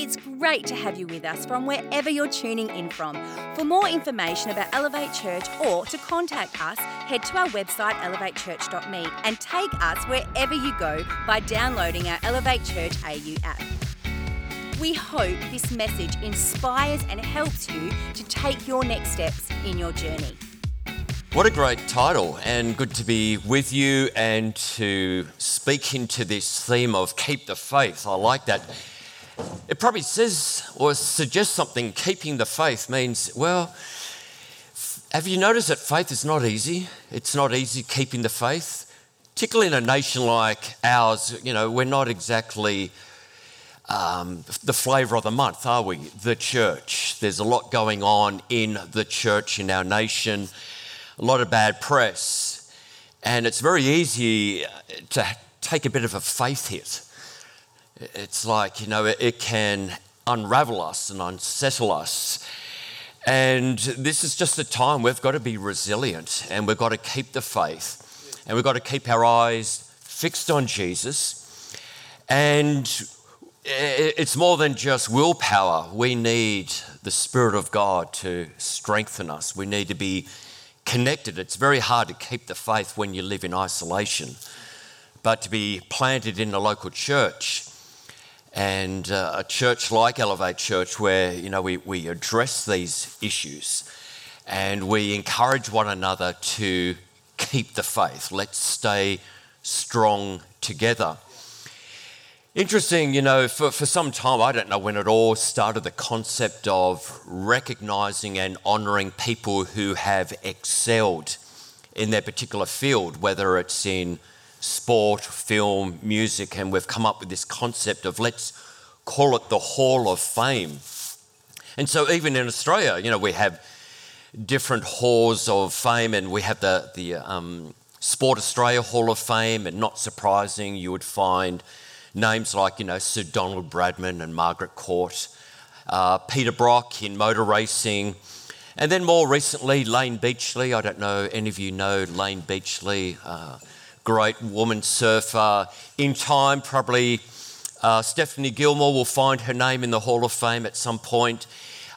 It's great to have you with us from wherever you're tuning in from. For more information about Elevate Church or to contact us, head to our website elevatechurch.me and take us wherever you go by downloading our Elevate Church AU app. We hope this message inspires and helps you to take your next steps in your journey. What a great title, and good to be with you and to speak into this theme of keep the faith. I like that. It probably says or suggests something. Keeping the faith means, well, have you noticed that faith is not easy? It's not easy keeping the faith, particularly in a nation like ours. You know, we're not exactly um, the flavour of the month, are we? The church. There's a lot going on in the church in our nation, a lot of bad press. And it's very easy to take a bit of a faith hit. It's like, you know, it, it can unravel us and unsettle us. And this is just a time we've got to be resilient and we've got to keep the faith and we've got to keep our eyes fixed on Jesus. And it's more than just willpower. We need the Spirit of God to strengthen us. We need to be connected. It's very hard to keep the faith when you live in isolation, but to be planted in a local church and uh, a church like Elevate Church, where you know we, we address these issues and we encourage one another to keep the faith. Let's stay strong together. Interesting, you know, for, for some time, I don't know when it all started, the concept of recognizing and honoring people who have excelled in their particular field, whether it's in sport, film, music, and we've come up with this concept of let's call it the Hall of Fame. And so, even in Australia, you know, we have different halls of fame, and we have the, the um, Sport Australia Hall of Fame, and not surprising, you would find names like, you know, Sir Donald Bradman and Margaret Court, uh, Peter Brock in motor racing, and then more recently, Layne Beachley. I don't know, any of you know Layne Beachley, uh, great woman surfer. In time, probably uh, Stephanie Gilmore will find her name in the Hall of Fame at some point.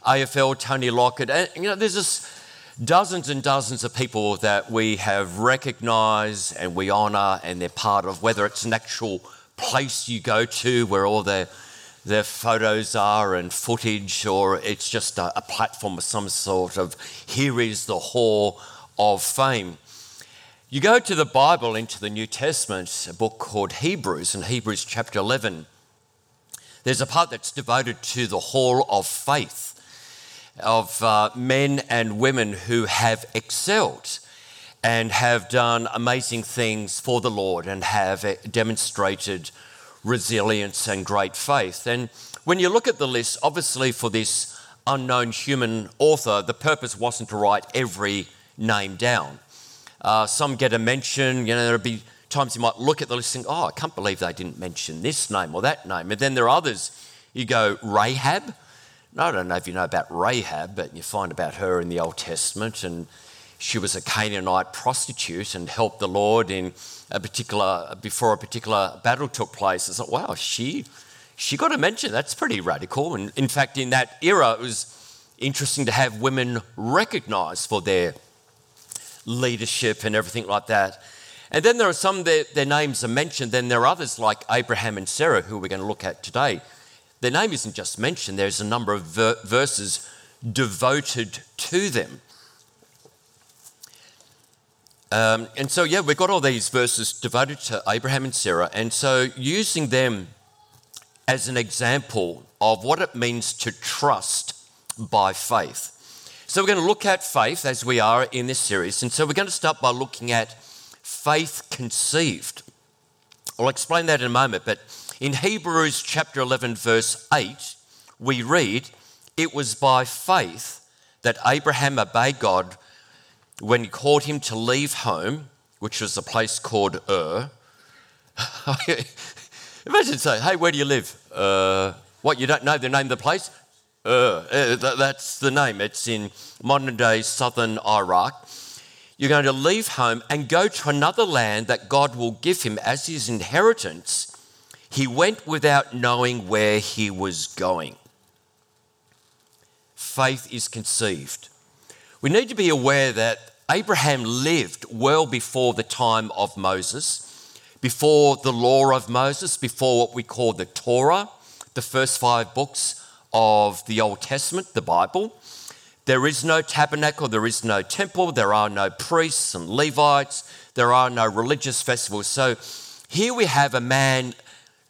AFL, Tony Lockett. And, you know, there's just dozens and dozens of people that we have recognised and we honour and they're part of, whether it's an actual place you go to where all their, their photos are and footage, or it's just a, a platform of some sort of here is the Hall of Fame. You go to the Bible, into the New Testament, a book called Hebrews, in Hebrews chapter 11, there's a part that's devoted to the Hall of Faith of uh, men and women who have excelled and have done amazing things for the Lord and have eh, demonstrated resilience and great faith. And when you look at the list, obviously for this unknown human author, the purpose wasn't to write every name down. Uh, some get a mention, you know, there'll be times you might look at the list and think, oh, I can't believe they didn't mention this name or that name. And then there are others, you go, Rahab. No, I don't know if you know about Rahab, but you find about her in the Old Testament and she was a Canaanite prostitute and helped the Lord in a particular before a particular battle took place. I thought, wow, she she got a mention. That's pretty radical. And in fact, in that era, it was interesting to have women recognised for their leadership and everything like that. And then there are some that their names are mentioned. Then there are others like Abraham and Sarah, who we're going to look at today. Their name isn't just mentioned. There's a number of ver- verses devoted to them. Um, and so, yeah, we've got all these verses devoted to Abraham and Sarah. And so, using them as an example of what it means to trust by faith. So, we're going to look at faith as we are in this series. And so, we're going to start by looking at faith conceived. I'll explain that in a moment. But in Hebrews chapter 11, verse 8, we read, It was by faith that Abraham obeyed God when he called him to leave home, which was a place called Ur, imagine saying, hey, where do you live? Uh, what, you don't know the name of the place? Ur. Uh, that's the name. It's in modern day southern Iraq. You're going to leave home and go to another land that God will give him as his inheritance He went without knowing where he was going. Faith is conceived. We need to be aware that Abraham lived well before the time of Moses, before the law of Moses, before what we call the Torah, the first five books of the Old Testament, the Bible. There is no tabernacle, there is no temple, there are no priests and Levites, there are no religious festivals. So here we have a man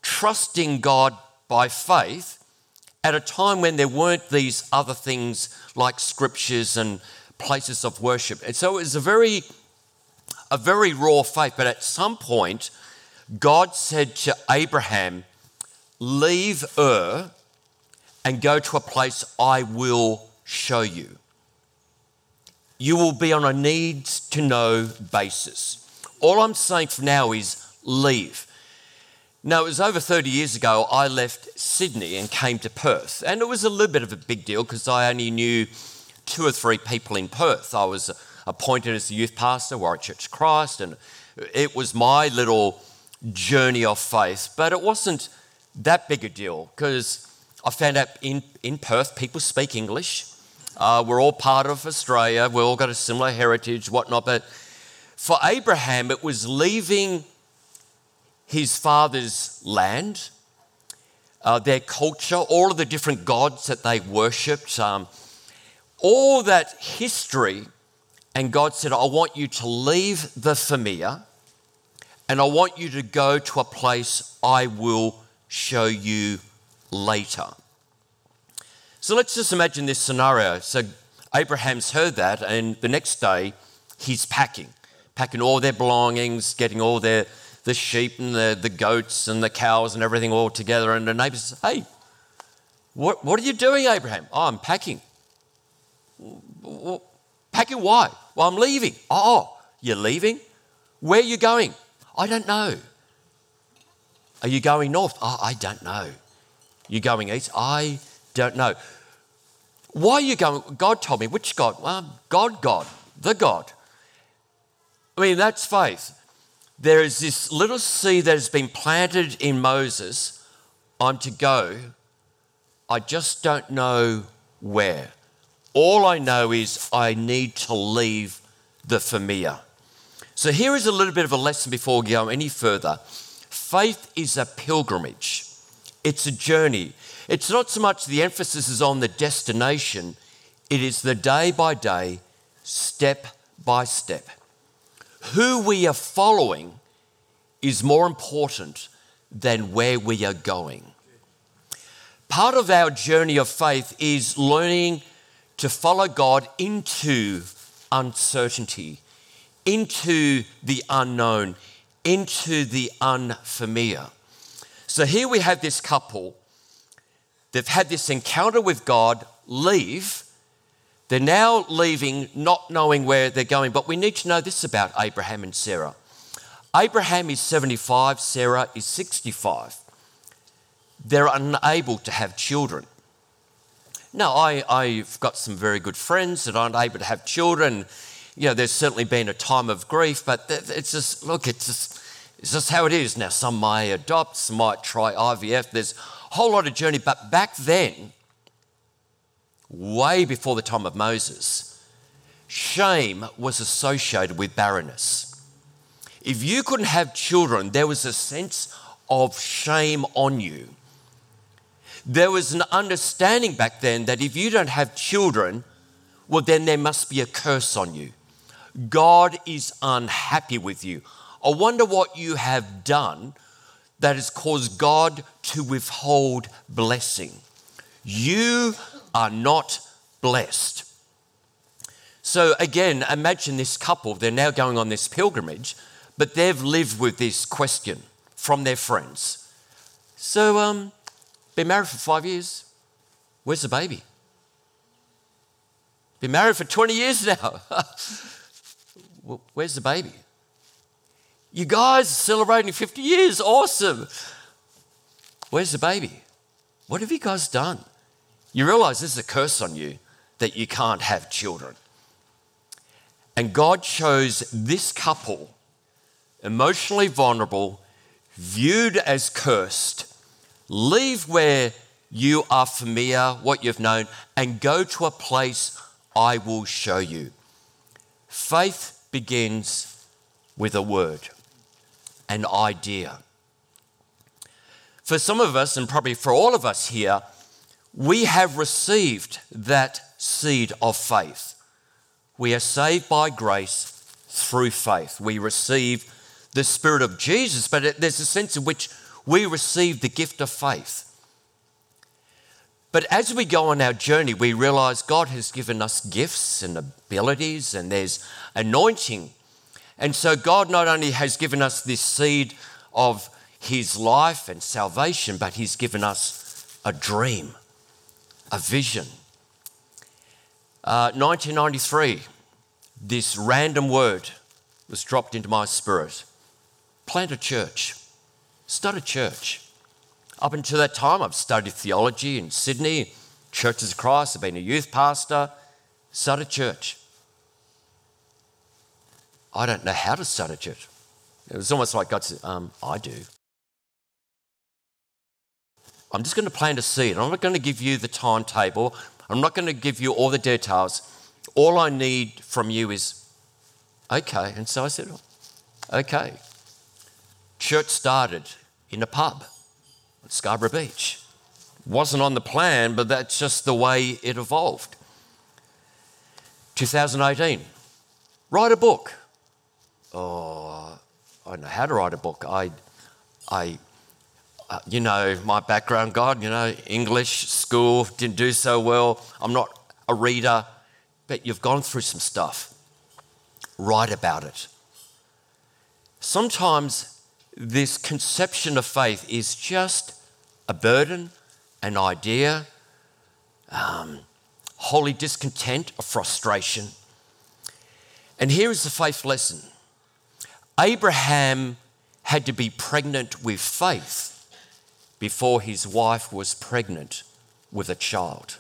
trusting God by faith at a time when there weren't these other things like scriptures and places of worship. And so it was a very, a very raw faith. But at some point, God said to Abraham, Leave Ur and go to a place I will show you. You will be on a needs to know basis. All I'm saying for now is leave. Now, it was over 30 years ago I left Sydney and came to Perth. And it was a little bit of a big deal because I only knew two or three people in Perth. I was appointed as the youth pastor, Warwick Church Christ, and it was my little journey of faith. But it wasn't that big a deal because I found out in, in Perth people speak English. Uh, we're all part of Australia, we've all got a similar heritage, whatnot. But for Abraham, it was leaving his father's land, uh, their culture, all of the different gods that they worshipped, um, all that history. And God said, I want you to leave the familiar and I want you to go to a place I will show you later. So let's just imagine this scenario. So Abraham's heard that, and the next day he's packing, packing all their belongings, getting all their the sheep and the, the goats and the cows and everything all together. And the neighbor says, Hey, what, what are you doing, Abraham? Oh, I'm packing. Packing why? Well, I'm leaving. Oh, you're leaving? Where are you going? I don't know. Are you going north? Oh, I don't know. You're going east? I don't know. Why are you going? God told me. Which God? Well, God, God, the God. I mean, that's faith there is this little seed that has been planted in Moses. I'm to go. I just don't know where. All I know is I need to leave the familiar. So here is a little bit of a lesson before we go any further. Faith is a pilgrimage, it's a journey. It's not so much the emphasis is on the destination, it is the day by day, step by step who we are following is more important than where we are going. Part of our journey of faith is learning to follow God into uncertainty, into the unknown, into the unfamiliar. So here we have this couple. They've had this encounter with God, leave, they're now leaving, not knowing where they're going. But we need to know this about Abraham and Sarah. Abraham is 75, Sarah is 65. They're unable to have children. Now, I, I've got some very good friends that aren't able to have children. You know, there's certainly been a time of grief, but it's just, look, it's just, it's just how it is. Now, some may adopt, some might try IVF. There's a whole lot of journey. But back then, way before the time of Moses, shame was associated with barrenness. If you couldn't have children, there was a sense of shame on you. There was an understanding back then that if you don't have children, well, then there must be a curse on you. God is unhappy with you. I wonder what you have done that has caused God to withhold blessing. You are not blessed. So, again, imagine this couple, they're now going on this pilgrimage, but they've lived with this question from their friends. So, um, been married for five years, where's the baby? Been married for 20 years now. where's the baby? You guys are celebrating 50 years, awesome. Where's the baby? What have you guys done? You realize this is a curse on you that you can't have children. And God chose this couple, emotionally vulnerable, viewed as cursed, leave where you are familiar, what you've known, and go to a place I will show you. Faith begins with a word, an idea. For some of us, and probably for all of us here, we have received that seed of faith. We are saved by grace through faith. We receive the Spirit of Jesus, but there's a sense in which we receive the gift of faith. But as we go on our journey, we realize God has given us gifts and abilities, and there's anointing. And so, God not only has given us this seed of His life and salvation, but He's given us a dream, a vision. Uh, 1993, this random word was dropped into my spirit plant a church, start a church. Up until that time, I've studied theology in Sydney, Churches of Christ, I've been a youth pastor, start a church. I don't know how to start a church. It was almost like God said, um, I do. I'm just going to plant a seed. I'm not going to give you the timetable. I'm not going to give you all the details. All I need from you is, okay. And so I said, okay. Church started in a pub at Scarborough Beach. Wasn't on the plan, but that's just the way it evolved. 2018, write a book. Oh, I don't know how to write a book. I, I, uh, you know, my background, God, you know, English, school, didn't do so well. I'm not a reader, but you've gone through some stuff. Write about it. Sometimes this conception of faith is just a burden, an idea, um, holy discontent, a frustration. And here is the faith lesson Abraham had to be pregnant with faith before his wife was pregnant with a child.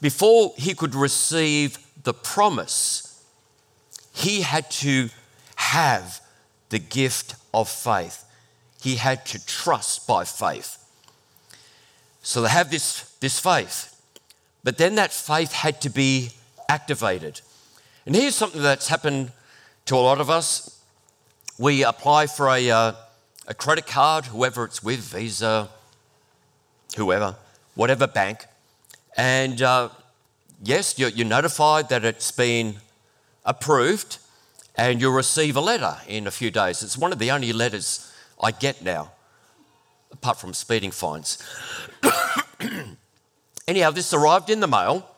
Before he could receive the promise, he had to have the gift of faith. He had to trust by faith. So they have this, this faith, but then that faith had to be activated. And here's something that's happened to a lot of us. We apply for a, uh, a credit card, whoever it's with, Visa, whoever, whatever bank, and uh, yes, you're, you're notified that it's been approved, and you'll receive a letter in a few days. It's one of the only letters I get now, apart from speeding fines. Anyhow, this arrived in the mail,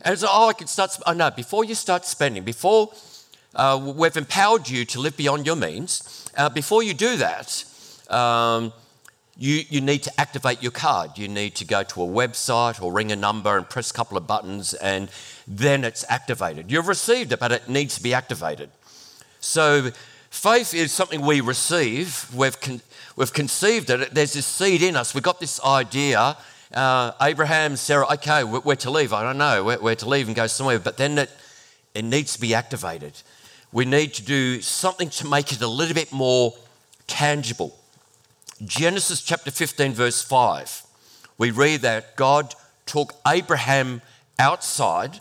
and it's oh, I can start. Oh no! Before you start spending, before uh, we've empowered you to live beyond your means, uh, before you do that. Um, you, you need to activate your card. You need to go to a website or ring a number and press a couple of buttons, and then it's activated. You've received it, but it needs to be activated. So, faith is something we receive. We've, con- we've conceived it. There's this seed in us. We've got this idea. Uh, Abraham, Sarah, okay, we're, to leave. I don't know. We're, we're to leave and go somewhere. But then it, it needs to be activated. We need to do something to make it a little bit more tangible. Genesis chapter 15, verse 5, we read that God took Abraham outside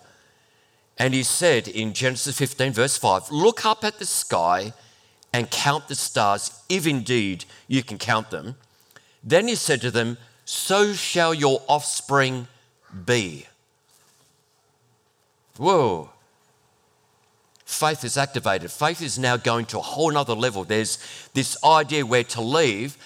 and he said in Genesis 15, verse 5, Look up at the sky and count the stars, if indeed you can count them. Then he said to them, So shall your offspring be. Whoa. Faith is activated. Faith is now going to a whole nother level. There's this idea where to leave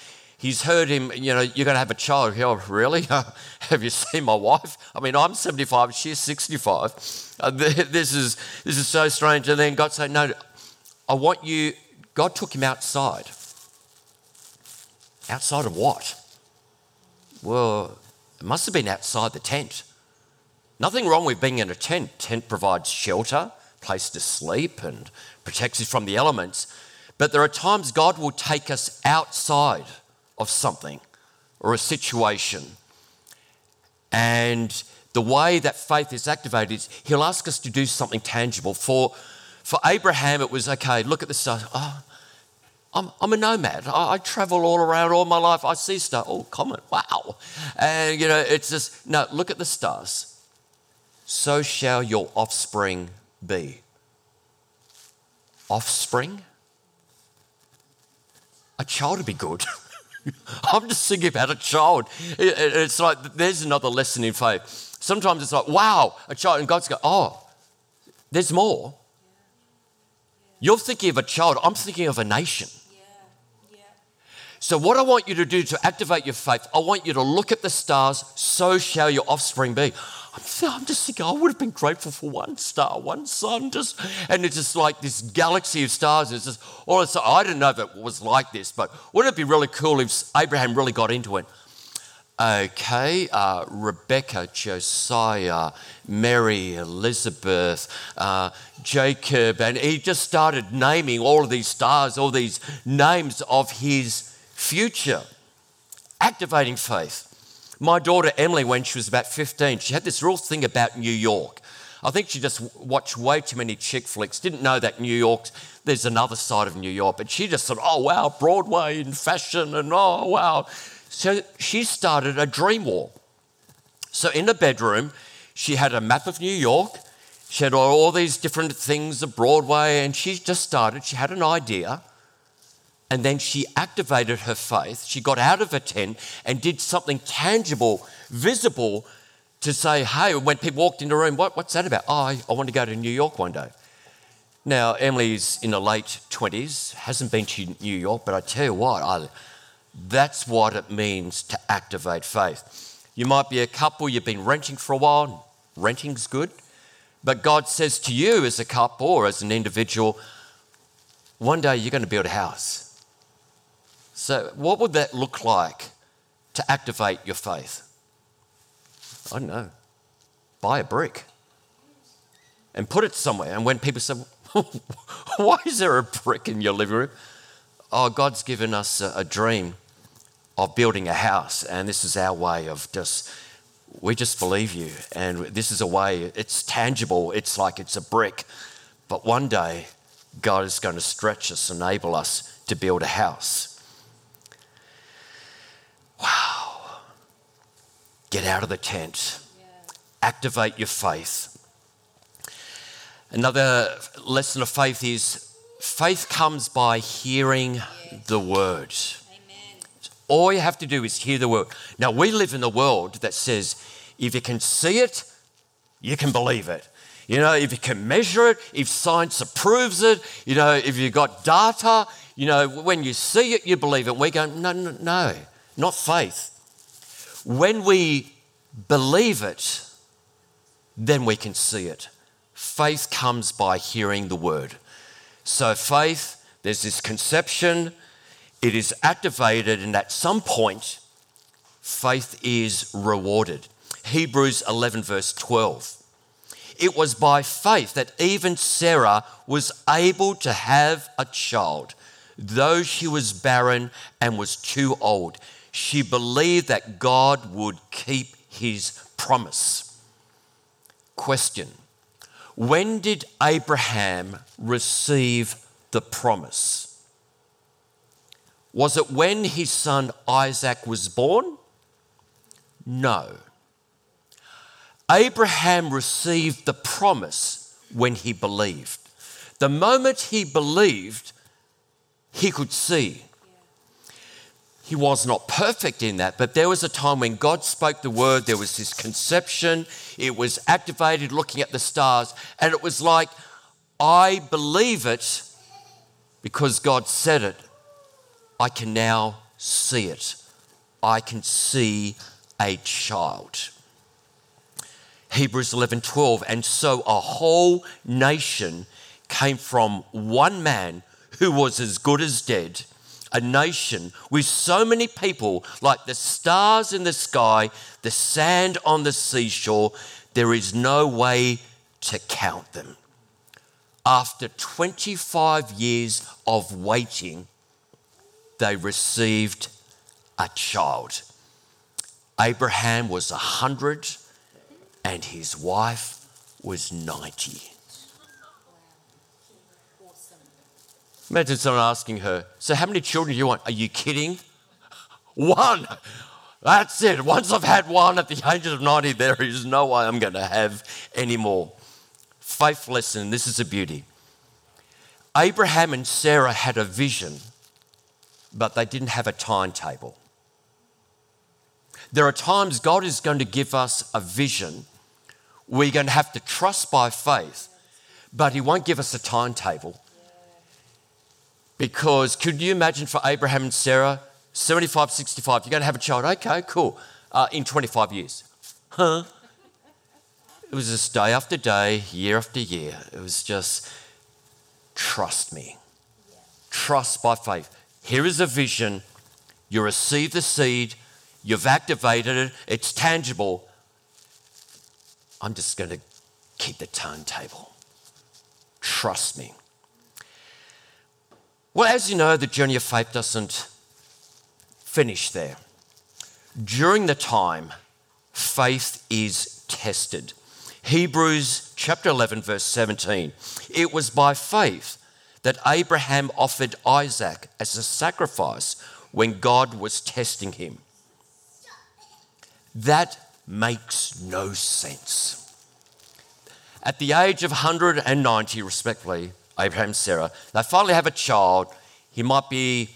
he's heard him, you know, you're going to have a child. Oh, really? have you seen my wife? I mean, I'm 75, she's 65. Uh, this, is, this is so strange. And then God said, No, I want you, God took him outside. Outside of what? Well, it must have been outside the tent. Nothing wrong with being in a tent. Tent provides shelter, place to sleep, and protects us from the elements. But there are times God will take us outside of something or a situation. And the way that faith is activated is he'll ask us to do something tangible. For, for Abraham, it was okay, look at the stars. Oh, I'm, I'm a nomad. I, I, travel all around all my life. I see stuff. Oh, comet, wow. And, you know, it's just, no, look at the stars. So shall your offspring be. Offspring? A child would be good. I'm just thinking about a child. It's like, there's another lesson in faith. Sometimes it's like, wow, a child, and God's go, oh, there's more. You're thinking of a child, I'm thinking of a nation. So, what I want you to do to activate your faith, I want you to look at the stars, so shall your offspring be. I'm, just thinking, I would have been grateful for one star, one sun, just, and it's just like this galaxy of stars. It's just all it's, I didn't know if it was like this, but wouldn't it be really cool if Abraham really got into it? Okay, uh, Rebecca, Josiah, Mary, Elizabeth, uh, Jacob, and he just started naming all of these stars, all these names of his future, activating faith. My daughter Emily, when she was about 15, she had this real thing about New York. I think she just watched way too many chick flicks, didn't know that New York, there's another side of New York, but she just thought, oh wow, Broadway and fashion and oh wow. So she started a dream wall. So in the bedroom, she had a map of New York, she had all these different things of Broadway, and she just started, she had an idea and then she activated her faith. She got out of her tent and did something tangible, visible to say, hey, when people walked in the room, what, what's that about? Oh, I, I want to go to New York one day. Now, Emily's in her late 20s, hasn't been to New York, but I tell you what, I, that's what it means to activate faith. You might be a couple, you've been renting for a while, renting's good, but God says to you as a couple or as an individual, one day you're going to build a house. So, what would that look like to activate your faith? I don't know. Buy a brick and put it somewhere. And when people say, Why is there a brick in your living room? Oh, God's given us a, a dream of building a house, and this is our way of just, we just believe you. And this is a way, it's tangible, it's like it's a brick. But one day, God is going to stretch us, enable us to build a house. Wow. Get out of the tent. Activate your faith. Another lesson of faith is faith comes by hearing the word. All you have to do is hear the word. Now, we live in a world that says if you can see it, you can believe it. You know, if you can measure it, if science approves it, you know, if you've got data, you know, when you see it, you believe it. We go, no, no, no not faith. When we believe it, then we can see it. Faith comes by hearing the word. So, faith, there's this conception, it is activated, and at some point, faith is rewarded. Hebrews 11, verse 12. It was by faith that even Sarah was able to have a child, though she was barren and was too old she believed that God would keep his promise. Question When did Abraham receive the promise? Was it when his son Isaac was born? No. Abraham received the promise when he believed. The moment he believed, he could see. He was not perfect in that, but there was a time when God spoke the word, there was this conception, it was activated looking at the stars, and it was like, I believe it because God said it. I can now see it. I can see a child. Hebrews 11 12. And so a whole nation came from one man who was as good as dead a nation with so many people, like the stars in the sky, the sand on the seashore, there is no way to count them. After 25 years of waiting, they received a child. Abraham was 100 and his wife was 90. Imagine someone asking her, So, how many children do you want? Are you kidding? One. That's it. Once I've had one at the age of 90, there is no way I'm going to have any more. Faith lesson this is a beauty. Abraham and Sarah had a vision, but they didn't have a timetable. There are times God is going to give us a vision. We're going to have to trust by faith, but He won't give us a timetable. Because could you imagine for Abraham and Sarah, 75, 65, you're going to have a child? Okay, cool. Uh, in 25 years. Huh? It was just day after day, year after year. It was just trust me. Trust by faith. Here is a vision. You receive the seed, You've activated it, it's tangible. I'm just going to keep the timetable. Trust me. Well, as you know, the journey of faith doesn't finish there. During the time, faith is tested. Hebrews chapter 11, verse 17. It was by faith that Abraham offered Isaac as a sacrifice when God was testing him. That makes no sense. At the age of 190, respectively, Abraham Sarah, they finally have a child. He might be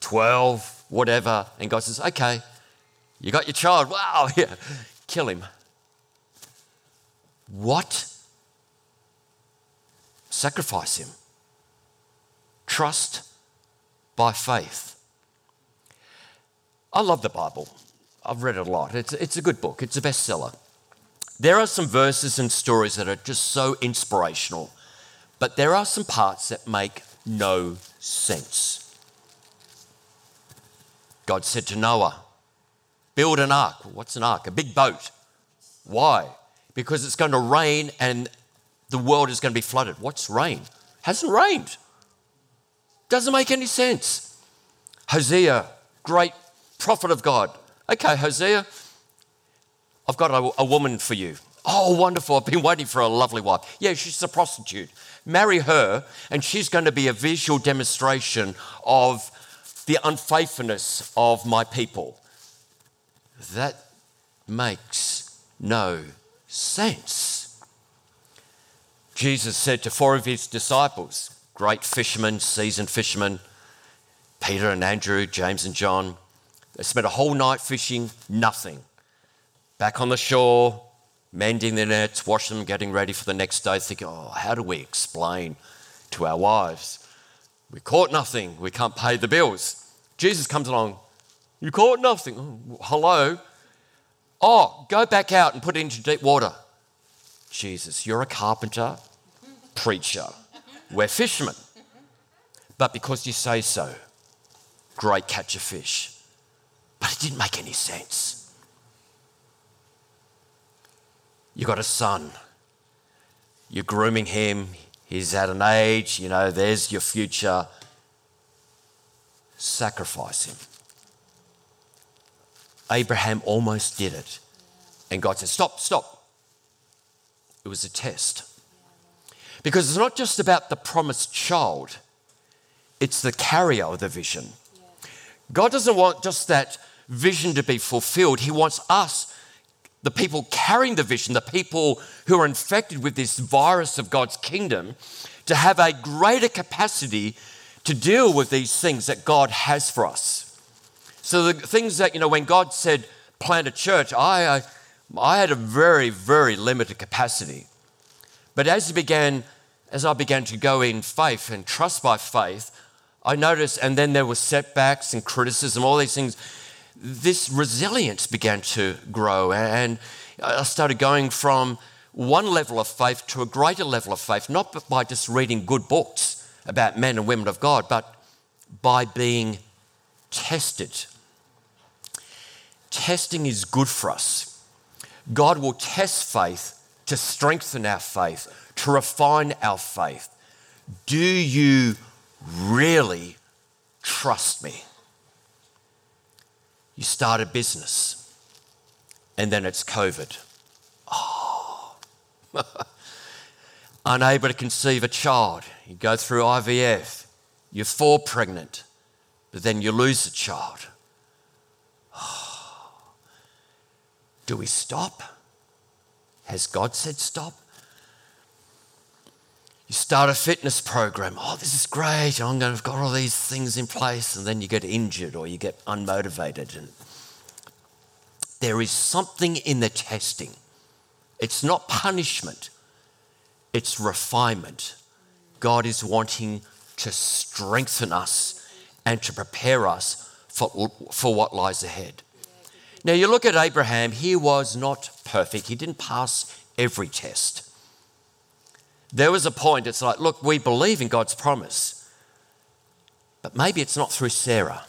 12, whatever. And God says, okay, you got your child. Wow, yeah, kill him. What? Sacrifice him. Trust by faith. I love the Bible. I've read it a lot. It's, it's a good book, it's a bestseller. There are some verses and stories that are just so inspirational, but there are some parts that make no sense. God said to Noah, Build an ark. What's an ark? A big boat. Why? Because it's going to rain and the world is going to be flooded. What's rain? Hasn't rained. Doesn't make any sense. Hosea, great prophet of God, Okay, Hosea, I've got a, a woman for you. Oh, wonderful. I've been waiting for a lovely wife. Yeah, she's a prostitute. Marry her, and she's going to be a visual demonstration of the unfaithfulness of my people. That makes no sense. Jesus said to four of his disciples, great fishermen, seasoned fishermen, Peter and Andrew, James and John, they spent a whole night fishing, nothing. Back on the shore, mending their nets, washing them, getting ready for the next day, thinking, oh, how do we explain to our wives? We caught nothing, we can't pay the bills. Jesus comes along, you caught nothing. Oh, hello? Oh, go back out and put it into deep water. Jesus, you're a carpenter, preacher. We're fishermen. But because you say so, great catch of fish. But it didn't make any sense. You got a son, you're grooming him, he's at an age, you know, there's your future. Sacrifice him. Abraham almost did it. And God said, Stop, stop. It was a test. Because it's not just about the promised child, it's the carrier of the vision. God doesn't want just that vision to be fulfilled. He wants us, the people carrying the vision, the people who are infected with this virus of God's kingdom, to have a greater capacity to deal with these things that God has for us. So the things that, you know, when God said plant a church, I, I, I had a very, very limited capacity. But as he began, as I began to go in faith and trust by faith, I noticed, and then there were setbacks and criticism, all these things this resilience began to grow. And I started going from one level of faith to a greater level of faith, not by just reading good books about men and women of God, but by being tested. Testing is good for us. God will test faith to strengthen our faith, to refine our faith. Do you really trust me? You start a business, and then it's COVID. Oh. Unable to conceive a child. You go through IVF. you fall pregnant, but then you lose a child. Do we stop? Has God said stop? You start a fitness program. Oh, this is great. I'm going to have got all these things in place, and then you get injured or you get unmotivated. And there is something in the testing. It's not punishment, it's refinement. God is wanting to strengthen us and to prepare us for, for what lies ahead. Now, you look at Abraham, he was not perfect, he didn't pass every test. There was a point, it's like, look, we believe in God's promise, but maybe it's not through Sarah.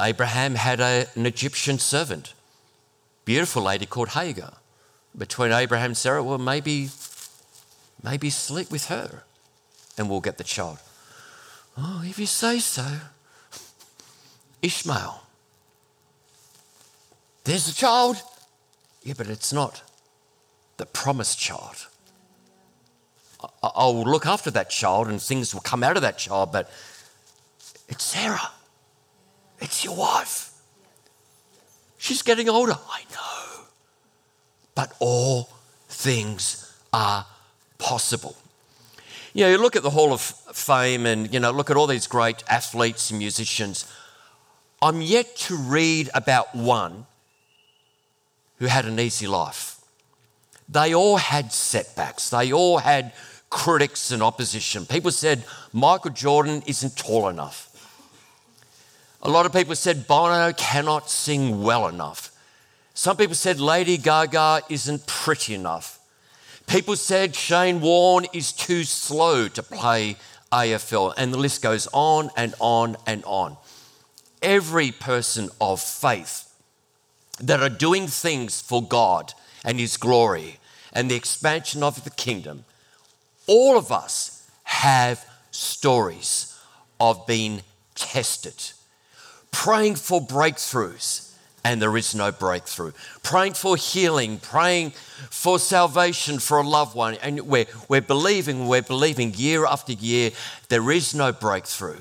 Abraham had a, an Egyptian servant, beautiful lady called Hagar. Between Abraham and Sarah, well, maybe, maybe sleep with her and we'll get the child. Oh, if you say so. Ishmael. There's the child. Yeah, but it's not the promised child. I'll look after that child and things will come out of that child, but it's Sarah. It's your wife. She's getting older. I know. But all things are possible. You know, you look at the Hall of Fame and, you know, look at all these great athletes and musicians. I'm yet to read about one who had an easy life. They all had setbacks, they all had critics and opposition. People said Michael Jordan isn't tall enough. A lot of people said Bono cannot sing well enough. Some people said Lady Gaga isn't pretty enough. People said Shane Warne is too slow to play AFL, and the list goes on and on and on. Every person of faith that are doing things for God and His glory and the expansion of the kingdom, all of us have stories of being tested, praying for breakthroughs, and there is no breakthrough. Praying for healing, praying for salvation for a loved one, and we're, we're believing, we're believing year after year, there is no breakthrough.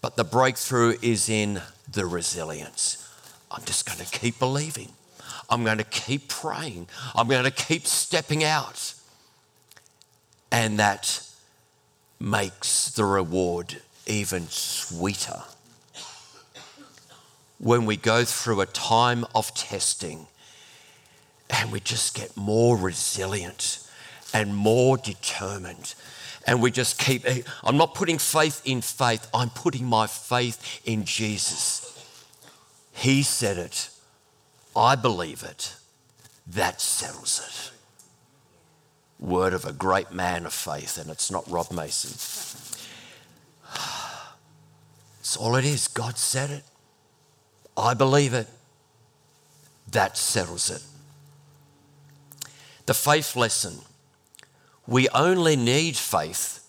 But the breakthrough is in the resilience. I'm just going to keep believing. I'm going to keep praying. I'm going to keep stepping out. And that makes the reward even sweeter when we go through a time of testing and we just get more resilient and more determined. And we just keep, I'm not putting faith in faith, I'm putting my faith in Jesus. He said it, I believe it, that settles it. Word of a great man of faith, and it's not Rob Mason. It's all it is. God said it. I believe it. That settles it. The faith lesson we only need faith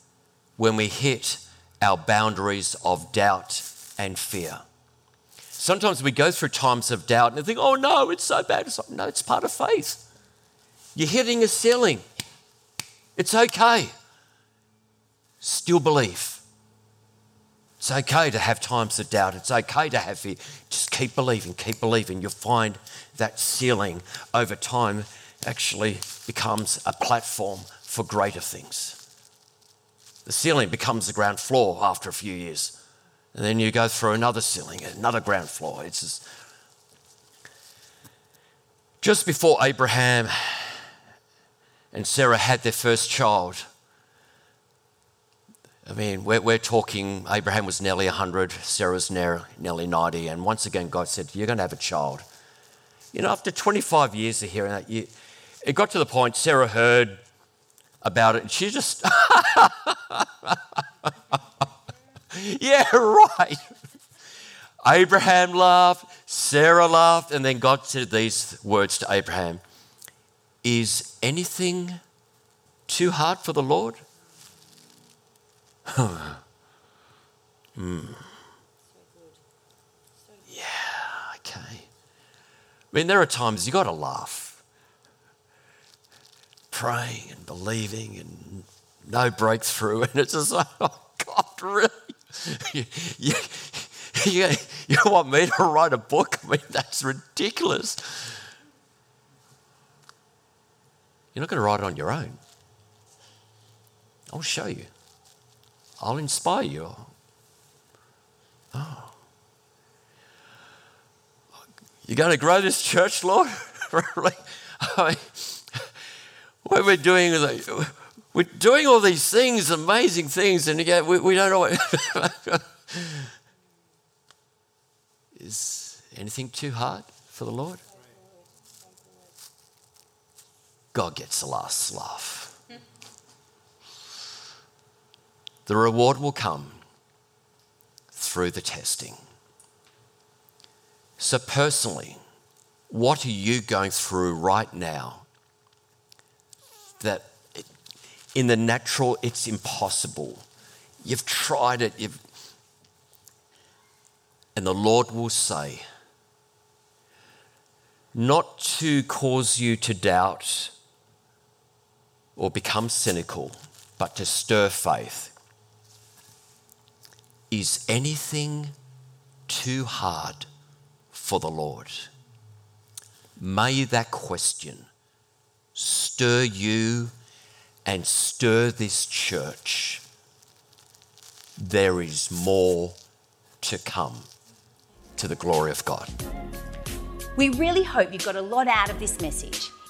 when we hit our boundaries of doubt and fear. Sometimes we go through times of doubt and think, oh no, it's so bad. It's like, no, it's part of faith. You're hitting a ceiling. It's okay. Still believe. It's okay to have times of doubt. It's okay to have fear. Just keep believing, keep believing. You'll find that ceiling over time actually becomes a platform for greater things. The ceiling becomes the ground floor after a few years. And then you go through another ceiling, another ground floor. It's just, just before Abraham and Sarah had their first child, I mean, we're, we're talking, Abraham was nearly 100, Sarah's nearly 90, and once again, God said, You're going to have a child. You know, after 25 years of hearing that, you, it got to the point Sarah heard about it, and she just, yeah, right. Abraham laughed, Sarah laughed, and then God said these words to Abraham Is anything too hard for the Lord? hmm. Yeah, okay. I mean, there are times you got to laugh. Praying and believing and no breakthrough. And it's just like, oh, God, really? You, you, you, you want me to write a book? I mean, that's ridiculous. You're not going to write it on your own. I'll show you. I'll inspire you. Oh. You're going to grow this church, Lord? I mean, what we're doing, like we're doing all these things, amazing things, and yet we, we don't know what. Is anything too hard for the Lord? God gets the last laugh. The reward will come through the testing. So, personally, what are you going through right now that in the natural it's impossible? You've tried it, you've, and the Lord will say, not to cause you to doubt or become cynical, but to stir faith. Is anything too hard for the Lord? May that question stir you and stir this church. There is more to come to the glory of God. We really hope you got a lot out of this message.